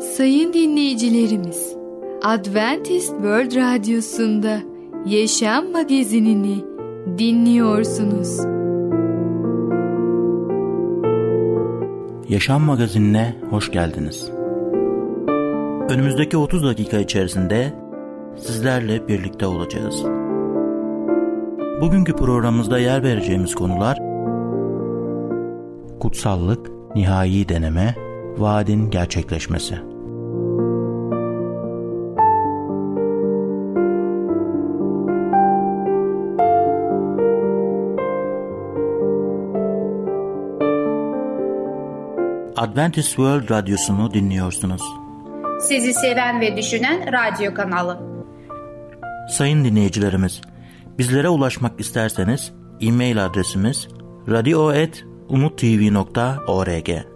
Sayın dinleyicilerimiz, Adventist World Radyosu'nda Yaşam Magazinini dinliyorsunuz. Yaşam Magazinine hoş geldiniz. Önümüzdeki 30 dakika içerisinde sizlerle birlikte olacağız. Bugünkü programımızda yer vereceğimiz konular kutsallık, nihai deneme, vaadin gerçekleşmesi. Adventist World Radyosu'nu dinliyorsunuz. Sizi seven ve düşünen radyo kanalı. Sayın dinleyicilerimiz, bizlere ulaşmak isterseniz e-mail adresimiz radio.umutv.org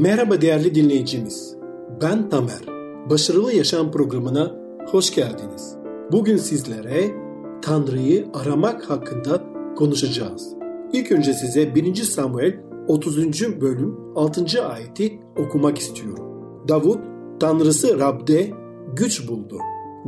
Merhaba değerli dinleyicimiz. Ben Tamer. Başarılı Yaşam programına hoş geldiniz. Bugün sizlere Tanrı'yı aramak hakkında konuşacağız. İlk önce size 1. Samuel 30. bölüm 6. ayeti okumak istiyorum. Davut Tanrısı Rab'de güç buldu.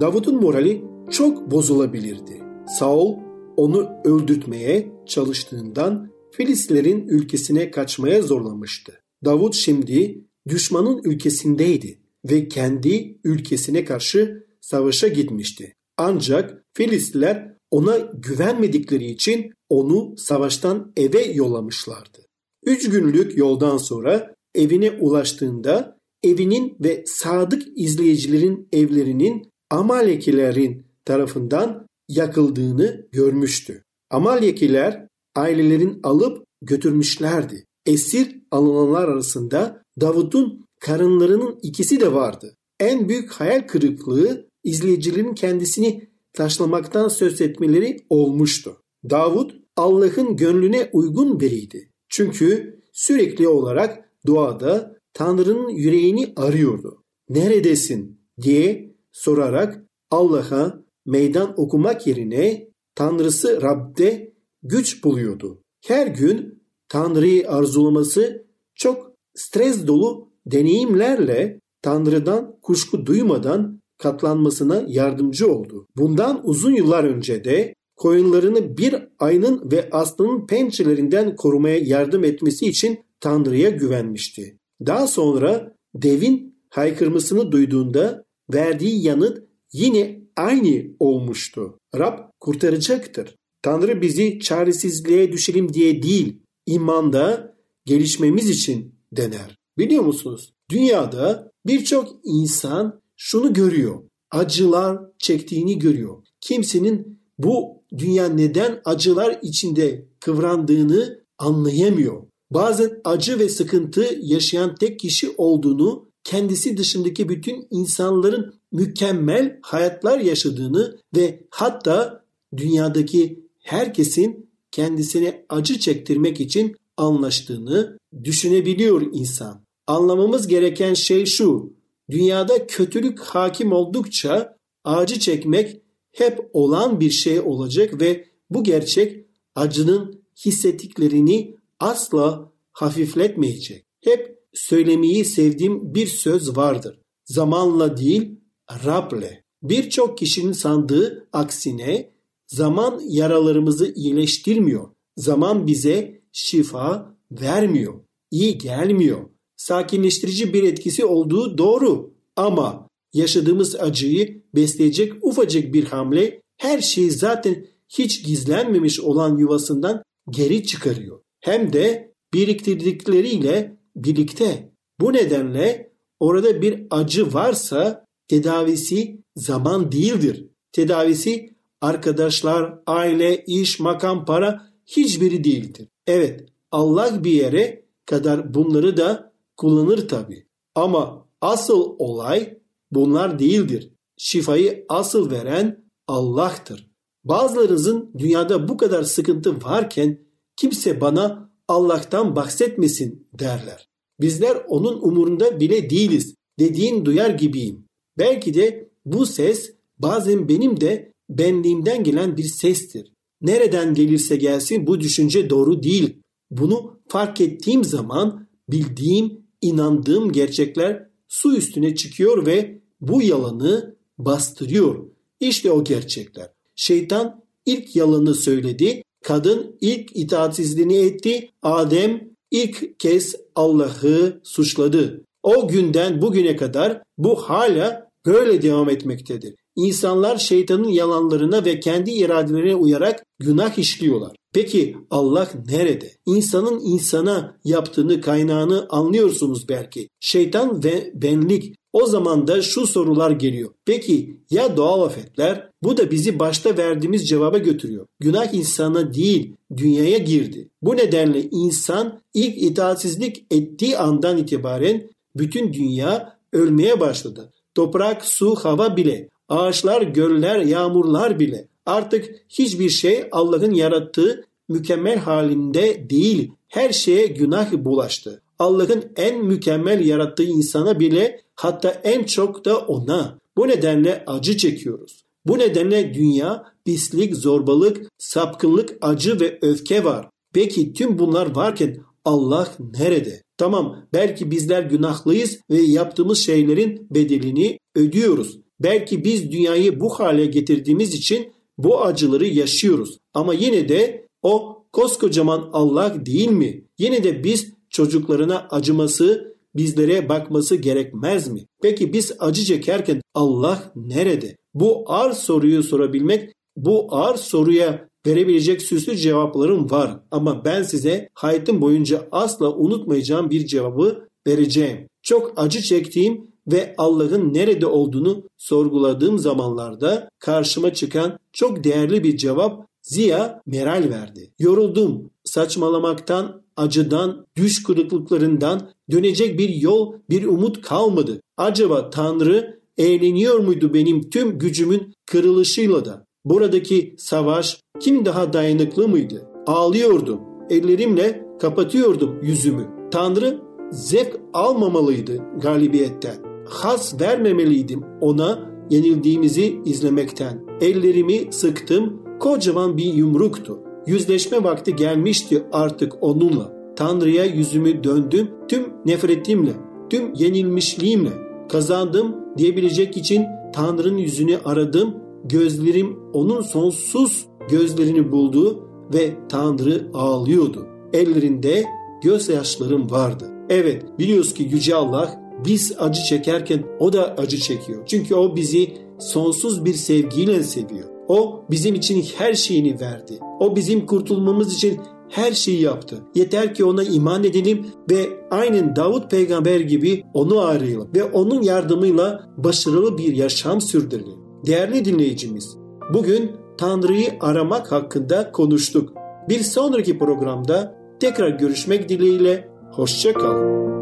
Davut'un morali çok bozulabilirdi. Saul onu öldürtmeye çalıştığından Filistlerin ülkesine kaçmaya zorlamıştı. Davut şimdi düşmanın ülkesindeydi ve kendi ülkesine karşı savaşa gitmişti. Ancak Filistler ona güvenmedikleri için onu savaştan eve yollamışlardı. Üç günlük yoldan sonra evine ulaştığında evinin ve sadık izleyicilerin evlerinin Amalekilerin tarafından yakıldığını görmüştü. Amalekiler ailelerin alıp götürmüşlerdi. Esir alınanlar arasında Davut'un karınlarının ikisi de vardı. En büyük hayal kırıklığı izleyicilerin kendisini taşlamaktan söz etmeleri olmuştu. Davut Allah'ın gönlüne uygun biriydi. Çünkü sürekli olarak duada Tanrı'nın yüreğini arıyordu. Neredesin diye sorarak Allah'a meydan okumak yerine Tanrısı Rab'de güç buluyordu. Her gün Tanrı'yı arzulaması çok stres dolu deneyimlerle Tanrı'dan kuşku duymadan katlanmasına yardımcı oldu. Bundan uzun yıllar önce de koyunlarını bir ayının ve aslanın pençelerinden korumaya yardım etmesi için Tanrı'ya güvenmişti. Daha sonra devin haykırmasını duyduğunda verdiği yanıt yine aynı olmuştu. Rab kurtaracaktır. Tanrı bizi çaresizliğe düşelim diye değil, imanda gelişmemiz için dener. Biliyor musunuz? Dünyada birçok insan şunu görüyor. Acılar çektiğini görüyor. Kimsenin bu dünya neden acılar içinde kıvrandığını anlayamıyor. Bazen acı ve sıkıntı yaşayan tek kişi olduğunu, kendisi dışındaki bütün insanların mükemmel hayatlar yaşadığını ve hatta dünyadaki herkesin kendisine acı çektirmek için anlaştığını düşünebiliyor insan. Anlamamız gereken şey şu. Dünyada kötülük hakim oldukça acı çekmek hep olan bir şey olacak ve bu gerçek acının hissettiklerini asla hafifletmeyecek. Hep söylemeyi sevdiğim bir söz vardır. Zamanla değil, Rab'le. Birçok kişinin sandığı aksine zaman yaralarımızı iyileştirmiyor. Zaman bize şifa vermiyor. İyi gelmiyor. Sakinleştirici bir etkisi olduğu doğru ama yaşadığımız acıyı besleyecek ufacık bir hamle her şeyi zaten hiç gizlenmemiş olan yuvasından geri çıkarıyor. Hem de biriktirdikleriyle birlikte. Bu nedenle orada bir acı varsa tedavisi zaman değildir. Tedavisi arkadaşlar, aile, iş, makam, para hiçbiri değildir. Evet Allah bir yere kadar bunları da kullanır tabi. Ama Asıl olay bunlar değildir. Şifayı asıl veren Allah'tır. Bazılarınızın dünyada bu kadar sıkıntı varken kimse bana Allah'tan bahsetmesin derler. Bizler onun umurunda bile değiliz dediğin duyar gibiyim. Belki de bu ses bazen benim de benliğimden gelen bir sestir. Nereden gelirse gelsin bu düşünce doğru değil. Bunu fark ettiğim zaman bildiğim, inandığım gerçekler su üstüne çıkıyor ve bu yalanı bastırıyor. İşte o gerçekler. Şeytan ilk yalanı söyledi, kadın ilk itaatsizliğini etti, Adem ilk kez Allah'ı suçladı. O günden bugüne kadar bu hala böyle devam etmektedir. İnsanlar şeytanın yalanlarına ve kendi iradelerine uyarak günah işliyorlar. Peki Allah nerede? İnsanın insana yaptığını kaynağını anlıyorsunuz belki. Şeytan ve benlik. O zaman da şu sorular geliyor. Peki ya doğal afetler? Bu da bizi başta verdiğimiz cevaba götürüyor. Günah insana değil dünyaya girdi. Bu nedenle insan ilk itaatsizlik ettiği andan itibaren bütün dünya ölmeye başladı. Toprak, su, hava bile, ağaçlar, göller, yağmurlar bile artık hiçbir şey Allah'ın yarattığı mükemmel halinde değil. Her şeye günah bulaştı. Allah'ın en mükemmel yarattığı insana bile hatta en çok da ona. Bu nedenle acı çekiyoruz. Bu nedenle dünya pislik, zorbalık, sapkınlık, acı ve öfke var. Peki tüm bunlar varken Allah nerede? Tamam belki bizler günahlıyız ve yaptığımız şeylerin bedelini ödüyoruz. Belki biz dünyayı bu hale getirdiğimiz için bu acıları yaşıyoruz. Ama yine de o koskocaman Allah değil mi? Yine de biz çocuklarına acıması, bizlere bakması gerekmez mi? Peki biz acı çekerken Allah nerede? Bu ağır soruyu sorabilmek, bu ağır soruya verebilecek süslü cevaplarım var ama ben size hayatım boyunca asla unutmayacağım bir cevabı vereceğim. Çok acı çektiğim ve Allah'ın nerede olduğunu sorguladığım zamanlarda karşıma çıkan çok değerli bir cevap Ziya Meral verdi. Yoruldum. Saçmalamaktan, acıdan, düş kırıklıklarından dönecek bir yol, bir umut kalmadı. Acaba Tanrı eğleniyor muydu benim tüm gücümün kırılışıyla da? Buradaki savaş kim daha dayanıklı mıydı? Ağlıyordum. Ellerimle kapatıyordum yüzümü. Tanrı zevk almamalıydı galibiyetten. Has vermemeliydim ona yenildiğimizi izlemekten. Ellerimi sıktım, kocaman bir yumruktu. Yüzleşme vakti gelmişti artık onunla. Tanrı'ya yüzümü döndüm tüm nefretimle, tüm yenilmişliğimle. Kazandım diyebilecek için Tanrı'nın yüzünü aradım. Gözlerim onun sonsuz gözlerini buldu ve Tanrı ağlıyordu. Ellerinde gözyaşlarım vardı. Evet biliyoruz ki Yüce Allah biz acı çekerken o da acı çekiyor. Çünkü o bizi sonsuz bir sevgiyle seviyor. O bizim için her şeyini verdi. O bizim kurtulmamız için her şeyi yaptı. Yeter ki ona iman edelim ve aynen Davut peygamber gibi onu arayalım ve onun yardımıyla başarılı bir yaşam sürdürelim. Değerli dinleyicimiz, bugün Tanrı'yı aramak hakkında konuştuk. Bir sonraki programda tekrar görüşmek dileğiyle hoşçakalın.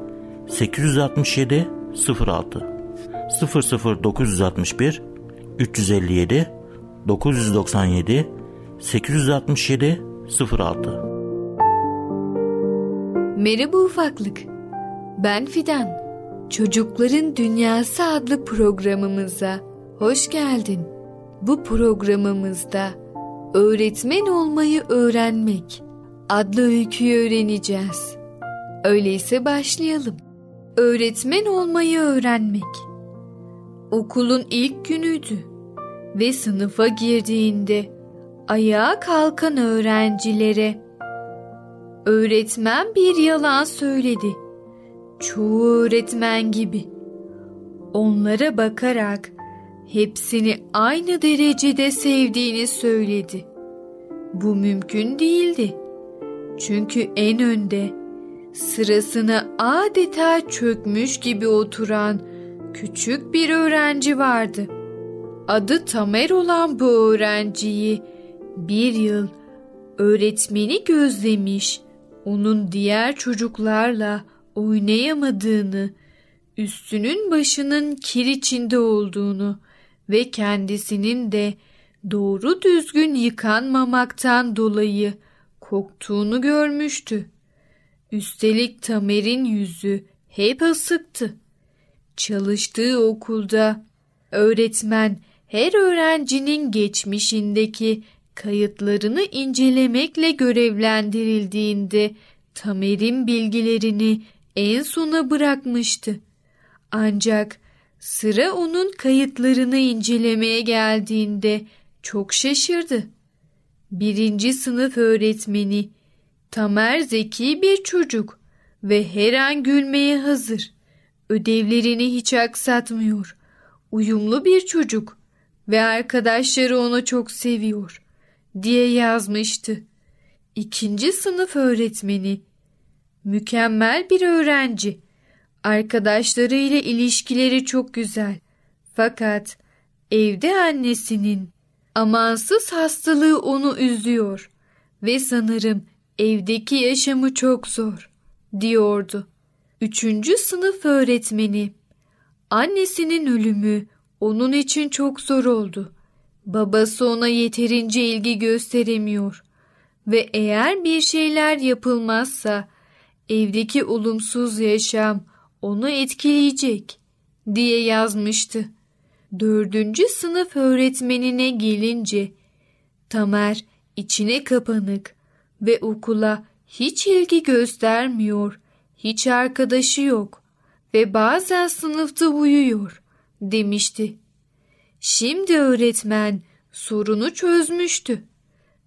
867 06 00961 357 997 867 06 Merhaba ufaklık. Ben Fidan. Çocukların Dünyası adlı programımıza hoş geldin. Bu programımızda öğretmen olmayı öğrenmek adlı öyküyü öğreneceğiz. Öyleyse başlayalım. Öğretmen olmayı öğrenmek. Okulun ilk günüydü ve sınıfa girdiğinde ayağa kalkan öğrencilere öğretmen bir yalan söyledi. çoğu öğretmen gibi. Onlara bakarak hepsini aynı derecede sevdiğini söyledi. Bu mümkün değildi. Çünkü en önde sırasına adeta çökmüş gibi oturan küçük bir öğrenci vardı. Adı Tamer olan bu öğrenciyi bir yıl öğretmeni gözlemiş, onun diğer çocuklarla oynayamadığını, üstünün başının kir içinde olduğunu ve kendisinin de doğru düzgün yıkanmamaktan dolayı koktuğunu görmüştü. Üstelik Tamer'in yüzü hep asıktı. Çalıştığı okulda öğretmen her öğrencinin geçmişindeki kayıtlarını incelemekle görevlendirildiğinde Tamer'in bilgilerini en sona bırakmıştı. Ancak sıra onun kayıtlarını incelemeye geldiğinde çok şaşırdı. Birinci sınıf öğretmeni Tamer zeki bir çocuk ve her an gülmeye hazır. Ödevlerini hiç aksatmıyor. Uyumlu bir çocuk ve arkadaşları onu çok seviyor diye yazmıştı. İkinci sınıf öğretmeni mükemmel bir öğrenci. Arkadaşlarıyla ilişkileri çok güzel. Fakat evde annesinin amansız hastalığı onu üzüyor ve sanırım evdeki yaşamı çok zor diyordu. Üçüncü sınıf öğretmeni annesinin ölümü onun için çok zor oldu. Babası ona yeterince ilgi gösteremiyor ve eğer bir şeyler yapılmazsa evdeki olumsuz yaşam onu etkileyecek diye yazmıştı. Dördüncü sınıf öğretmenine gelince Tamer içine kapanık ve okula hiç ilgi göstermiyor, hiç arkadaşı yok ve bazen sınıfta uyuyor demişti. Şimdi öğretmen sorunu çözmüştü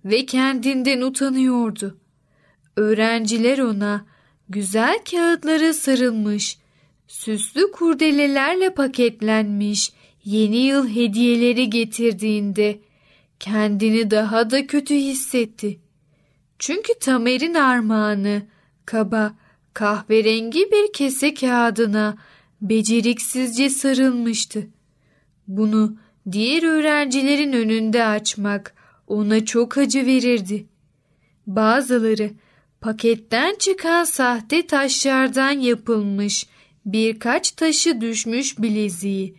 ve kendinden utanıyordu. Öğrenciler ona güzel kağıtlara sarılmış, süslü kurdelelerle paketlenmiş yeni yıl hediyeleri getirdiğinde kendini daha da kötü hissetti. Çünkü Tamer'in armağanı kaba, kahverengi bir kese kağıdına beceriksizce sarılmıştı. Bunu diğer öğrencilerin önünde açmak ona çok acı verirdi. Bazıları paketten çıkan sahte taşlardan yapılmış birkaç taşı düşmüş bileziği,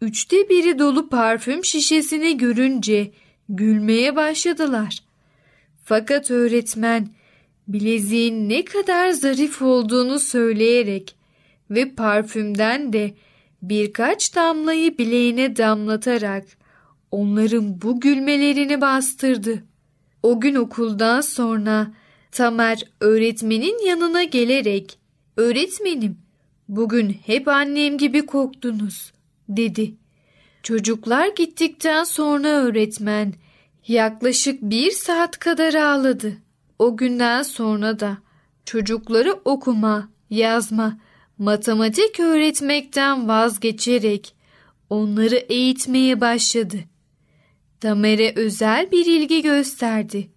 üçte biri dolu parfüm şişesini görünce gülmeye başladılar. Fakat öğretmen bileziğin ne kadar zarif olduğunu söyleyerek ve parfümden de birkaç damlayı bileğine damlatarak onların bu gülmelerini bastırdı. O gün okuldan sonra Tamer öğretmenin yanına gelerek "Öğretmenim, bugün hep annem gibi koktunuz." dedi. Çocuklar gittikten sonra öğretmen yaklaşık bir saat kadar ağladı. O günden sonra da çocukları okuma, yazma, matematik öğretmekten vazgeçerek onları eğitmeye başladı. Tamer'e özel bir ilgi gösterdi.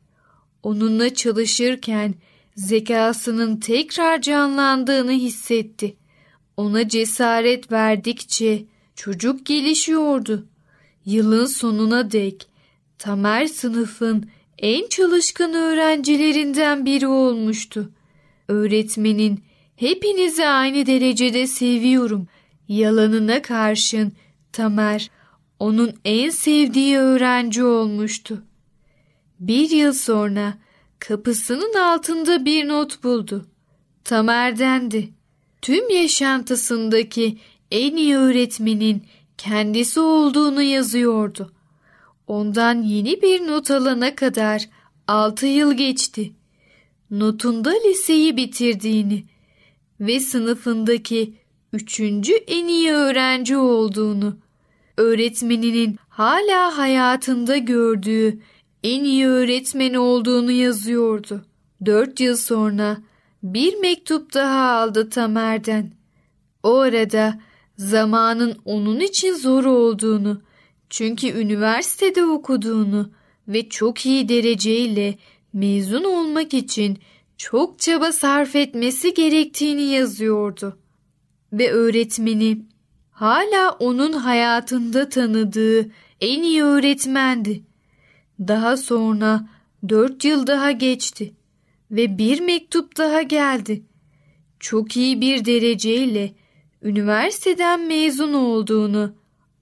Onunla çalışırken zekasının tekrar canlandığını hissetti. Ona cesaret verdikçe çocuk gelişiyordu. Yılın sonuna dek Tamer sınıfın en çalışkan öğrencilerinden biri olmuştu. Öğretmenin hepinizi aynı derecede seviyorum yalanına karşın Tamer onun en sevdiği öğrenci olmuştu. Bir yıl sonra kapısının altında bir not buldu. Tamer'dendi. Tüm yaşantısındaki en iyi öğretmenin kendisi olduğunu yazıyordu. Ondan yeni bir not alana kadar altı yıl geçti. Notunda liseyi bitirdiğini ve sınıfındaki üçüncü en iyi öğrenci olduğunu, öğretmeninin hala hayatında gördüğü en iyi öğretmen olduğunu yazıyordu. Dört yıl sonra bir mektup daha aldı Tamer'den. O arada zamanın onun için zor olduğunu, çünkü üniversitede okuduğunu ve çok iyi dereceyle mezun olmak için çok çaba sarf etmesi gerektiğini yazıyordu. Ve öğretmeni hala onun hayatında tanıdığı en iyi öğretmendi. Daha sonra dört yıl daha geçti ve bir mektup daha geldi. Çok iyi bir dereceyle üniversiteden mezun olduğunu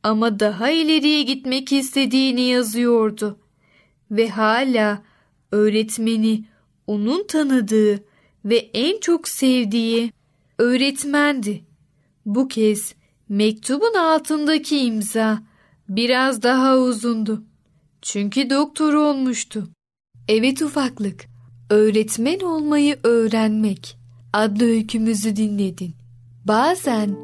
ama daha ileriye gitmek istediğini yazıyordu. Ve hala öğretmeni onun tanıdığı ve en çok sevdiği öğretmendi. Bu kez mektubun altındaki imza biraz daha uzundu. Çünkü doktor olmuştu. Evet ufaklık, öğretmen olmayı öğrenmek adlı öykümüzü dinledin. Bazen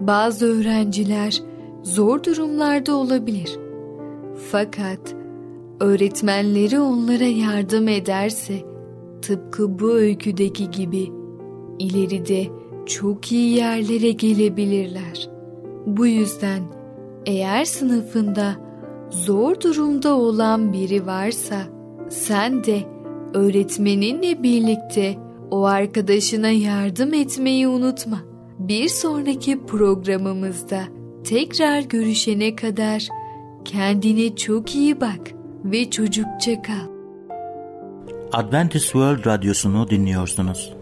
bazı öğrenciler zor durumlarda olabilir. Fakat öğretmenleri onlara yardım ederse tıpkı bu öyküdeki gibi ileride çok iyi yerlere gelebilirler. Bu yüzden eğer sınıfında zor durumda olan biri varsa sen de öğretmeninle birlikte o arkadaşına yardım etmeyi unutma. Bir sonraki programımızda tekrar görüşene kadar kendine çok iyi bak ve çocukça kal. Adventist World Radyosu'nu dinliyorsunuz.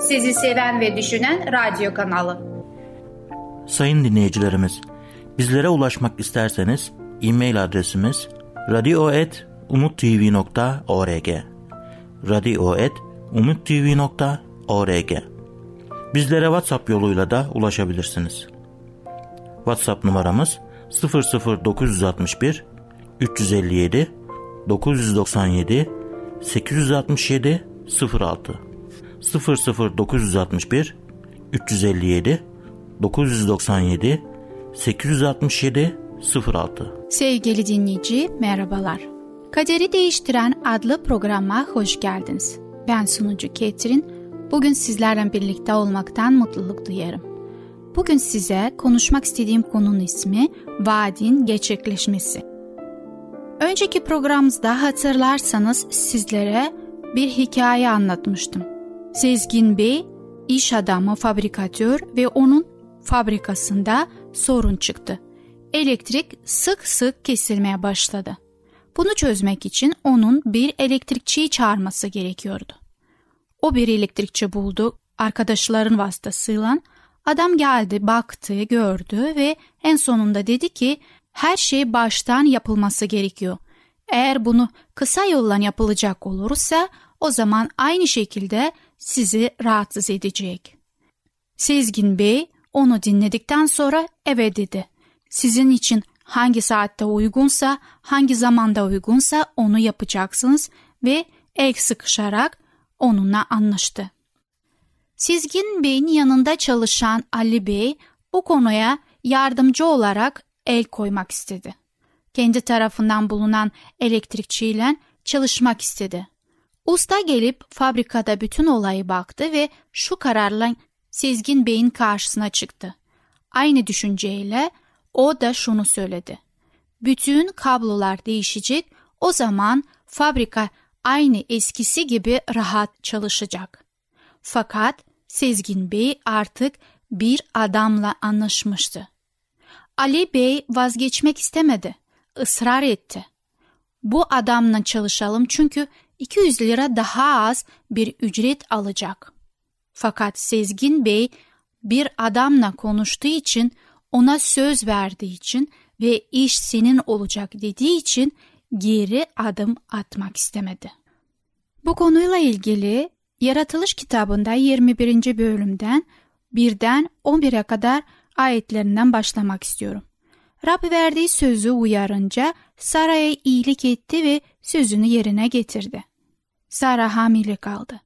Sizi seven ve düşünen radyo kanalı. Sayın dinleyicilerimiz, bizlere ulaşmak isterseniz e-mail adresimiz radio.umutv.org radio.umutv.org Bizlere WhatsApp yoluyla da ulaşabilirsiniz. WhatsApp numaramız 00961 357 997 867 06 00961 357 997 867 06 Sevgili dinleyici merhabalar. Kaderi Değiştiren adlı programa hoş geldiniz. Ben sunucu Ketrin. Bugün sizlerle birlikte olmaktan mutluluk duyarım. Bugün size konuşmak istediğim konunun ismi vaadin gerçekleşmesi. Önceki programımızda hatırlarsanız sizlere bir hikaye anlatmıştım. Sezgin Bey iş adamı fabrikatör ve onun fabrikasında sorun çıktı. Elektrik sık sık kesilmeye başladı. Bunu çözmek için onun bir elektrikçiyi çağırması gerekiyordu. O bir elektrikçi buldu arkadaşların vasıtasıyla. Adam geldi, baktı, gördü ve en sonunda dedi ki her şey baştan yapılması gerekiyor. Eğer bunu kısa yolla yapılacak olursa o zaman aynı şekilde sizi rahatsız edecek. Sezgin Bey onu dinledikten sonra evet dedi. Sizin için hangi saatte uygunsa, hangi zamanda uygunsa onu yapacaksınız ve el sıkışarak onunla anlaştı. Sizgin Bey'in yanında çalışan Ali Bey bu konuya yardımcı olarak el koymak istedi. Kendi tarafından bulunan elektrikçiyle çalışmak istedi. Usta gelip fabrikada bütün olayı baktı ve şu kararla Sezgin Bey'in karşısına çıktı. Aynı düşünceyle o da şunu söyledi. Bütün kablolar değişecek, o zaman fabrika aynı eskisi gibi rahat çalışacak. Fakat Sezgin Bey artık bir adamla anlaşmıştı. Ali Bey vazgeçmek istemedi, ısrar etti. Bu adamla çalışalım çünkü 200 lira daha az bir ücret alacak. Fakat Sezgin Bey bir adamla konuştuğu için, ona söz verdiği için ve iş senin olacak dediği için geri adım atmak istemedi. Bu konuyla ilgili Yaratılış kitabında 21. bölümden birden 11'e kadar ayetlerinden başlamak istiyorum. Rab verdiği sözü uyarınca Sara'ya iyilik etti ve sözünü yerine getirdi. Sara hamile kaldı.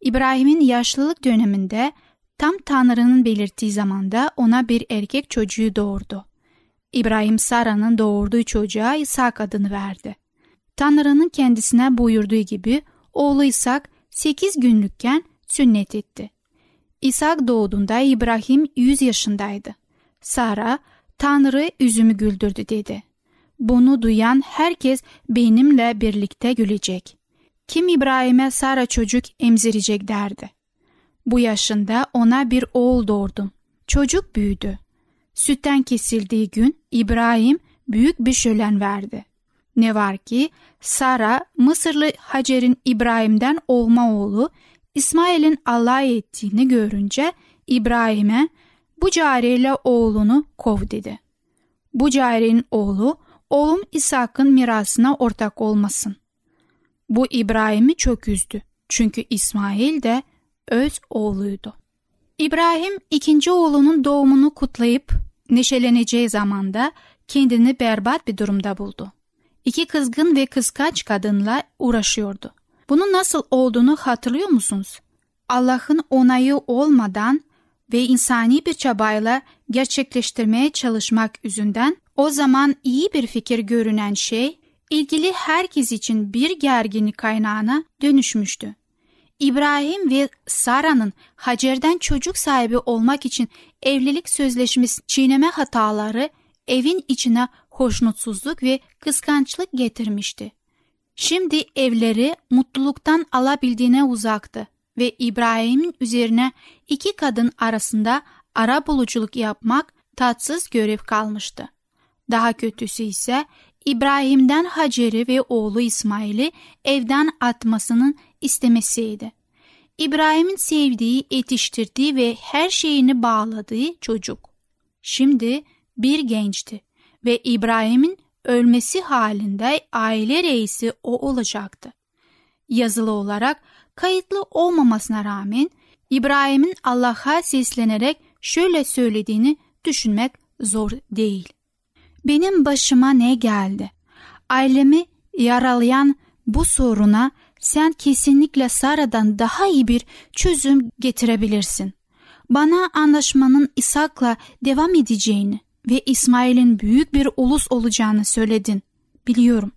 İbrahim'in yaşlılık döneminde tam Tanrı'nın belirttiği zamanda ona bir erkek çocuğu doğurdu. İbrahim Sara'nın doğurduğu çocuğa İshak adını verdi. Tanrı'nın kendisine buyurduğu gibi oğlu İshak 8 günlükken sünnet etti. İshak doğduğunda İbrahim 100 yaşındaydı. Sara, Tanrı yüzümü güldürdü dedi. Bunu duyan herkes benimle birlikte gülecek. Kim İbrahim'e Sara çocuk emzirecek derdi. Bu yaşında ona bir oğul doğurdum. Çocuk büyüdü. Sütten kesildiği gün İbrahim büyük bir şölen verdi. Ne var ki Sara Mısırlı Hacer'in İbrahim'den olma oğlu İsmail'in alay ettiğini görünce İbrahim'e bu cariyeyle oğlunu kov dedi. Bu cariyenin oğlu oğlum İshak'ın mirasına ortak olmasın. Bu İbrahim'i çok üzdü. Çünkü İsmail de öz oğluydu. İbrahim ikinci oğlunun doğumunu kutlayıp neşeleneceği zamanda kendini berbat bir durumda buldu. İki kızgın ve kıskaç kadınla uğraşıyordu. Bunun nasıl olduğunu hatırlıyor musunuz? Allah'ın onayı olmadan ve insani bir çabayla gerçekleştirmeye çalışmak yüzünden o zaman iyi bir fikir görünen şey ilgili herkes için bir gerginlik kaynağına dönüşmüştü. İbrahim ve Sara'nın Hacer'den çocuk sahibi olmak için evlilik sözleşmesi çiğneme hataları evin içine hoşnutsuzluk ve kıskançlık getirmişti. Şimdi evleri mutluluktan alabildiğine uzaktı ve İbrahim'in üzerine iki kadın arasında ara buluculuk yapmak tatsız görev kalmıştı. Daha kötüsü ise İbrahim'den Hacer'i ve oğlu İsmail'i evden atmasının istemesiydi. İbrahim'in sevdiği, yetiştirdiği ve her şeyini bağladığı çocuk. Şimdi bir gençti ve İbrahim'in ölmesi halinde aile reisi o olacaktı. Yazılı olarak kayıtlı olmamasına rağmen İbrahim'in Allah'a seslenerek şöyle söylediğini düşünmek zor değil. Benim başıma ne geldi? Ailemi yaralayan bu soruna sen kesinlikle Sara'dan daha iyi bir çözüm getirebilirsin. Bana anlaşmanın İshak'la devam edeceğini ve İsmail'in büyük bir ulus olacağını söyledin. Biliyorum.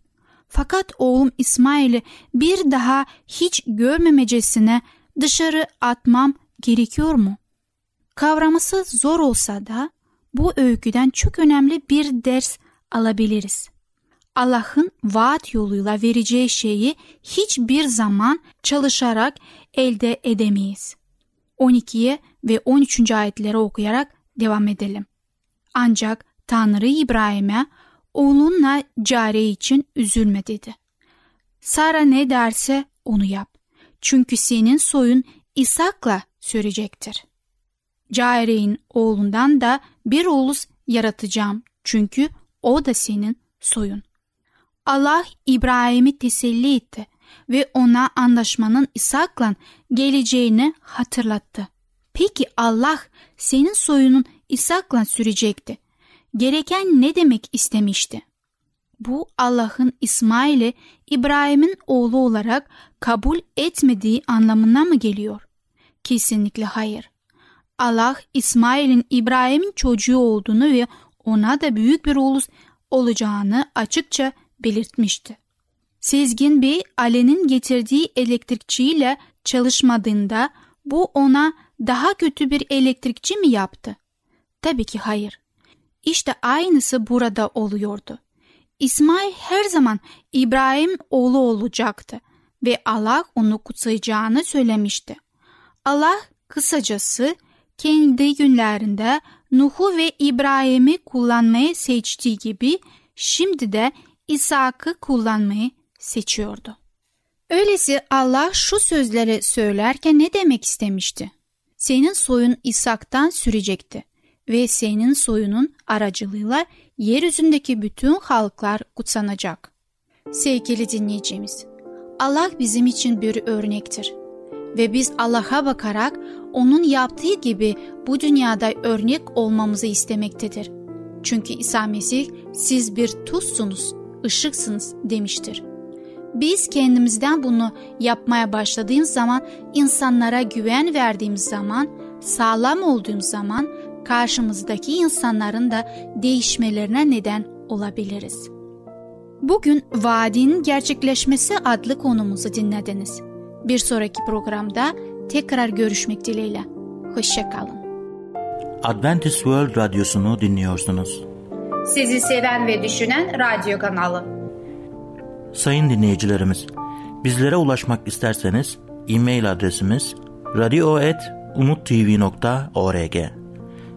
Fakat oğlum İsmail'i bir daha hiç görmemecesine dışarı atmam gerekiyor mu? Kavraması zor olsa da bu öyküden çok önemli bir ders alabiliriz. Allah'ın vaat yoluyla vereceği şeyi hiçbir zaman çalışarak elde edemeyiz. 12'ye ve 13. ayetleri okuyarak devam edelim. Ancak Tanrı İbrahim'e oğlunla cariye için üzülme dedi. Sara ne derse onu yap. Çünkü senin soyun İshak'la sürecektir. Cariye'nin oğlundan da bir ulus yaratacağım çünkü o da senin soyun. Allah İbrahim'i teselli etti ve ona anlaşmanın İshak'la geleceğini hatırlattı. Peki Allah senin soyunun İshak'la sürecekti. Gereken ne demek istemişti? Bu Allah'ın İsmail'i İbrahim'in oğlu olarak kabul etmediği anlamına mı geliyor? Kesinlikle hayır. Allah İsmail'in İbrahim'in çocuğu olduğunu ve ona da büyük bir ulus olacağını açıkça belirtmişti. Sezgin Bey Ali'nin getirdiği elektrikçiyle çalışmadığında bu ona daha kötü bir elektrikçi mi yaptı? Tabii ki hayır. İşte aynısı burada oluyordu. İsmail her zaman İbrahim oğlu olacaktı ve Allah onu kutsayacağını söylemişti. Allah kısacası kendi günlerinde Nuh'u ve İbrahim'i kullanmayı seçtiği gibi şimdi de İshak'ı kullanmayı seçiyordu. Öylesi Allah şu sözleri söylerken ne demek istemişti? Senin soyun İshak'tan sürecekti ve senin soyunun aracılığıyla yeryüzündeki bütün halklar kutsanacak. Sevgili dinleyicimiz, Allah bizim için bir örnektir ve biz Allah'a bakarak onun yaptığı gibi bu dünyada örnek olmamızı istemektedir. Çünkü İsa Mesih siz bir tuzsunuz, ışıksınız demiştir. Biz kendimizden bunu yapmaya başladığımız zaman, insanlara güven verdiğimiz zaman, sağlam olduğumuz zaman karşımızdaki insanların da değişmelerine neden olabiliriz. Bugün vaadin gerçekleşmesi adlı konumuzu dinlediniz. Bir sonraki programda tekrar görüşmek dileğiyle. Hoşçakalın. Adventist World Radyosu'nu dinliyorsunuz. Sizi seven ve düşünen radyo kanalı. Sayın dinleyicilerimiz, bizlere ulaşmak isterseniz e-mail adresimiz radio.umutv.org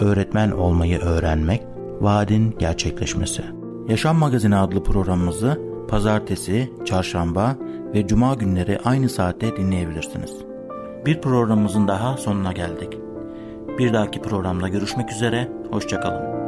öğretmen olmayı öğrenmek, vaadin gerçekleşmesi. Yaşam Magazini adlı programımızı pazartesi, çarşamba ve cuma günleri aynı saatte dinleyebilirsiniz. Bir programımızın daha sonuna geldik. Bir dahaki programda görüşmek üzere, hoşçakalın.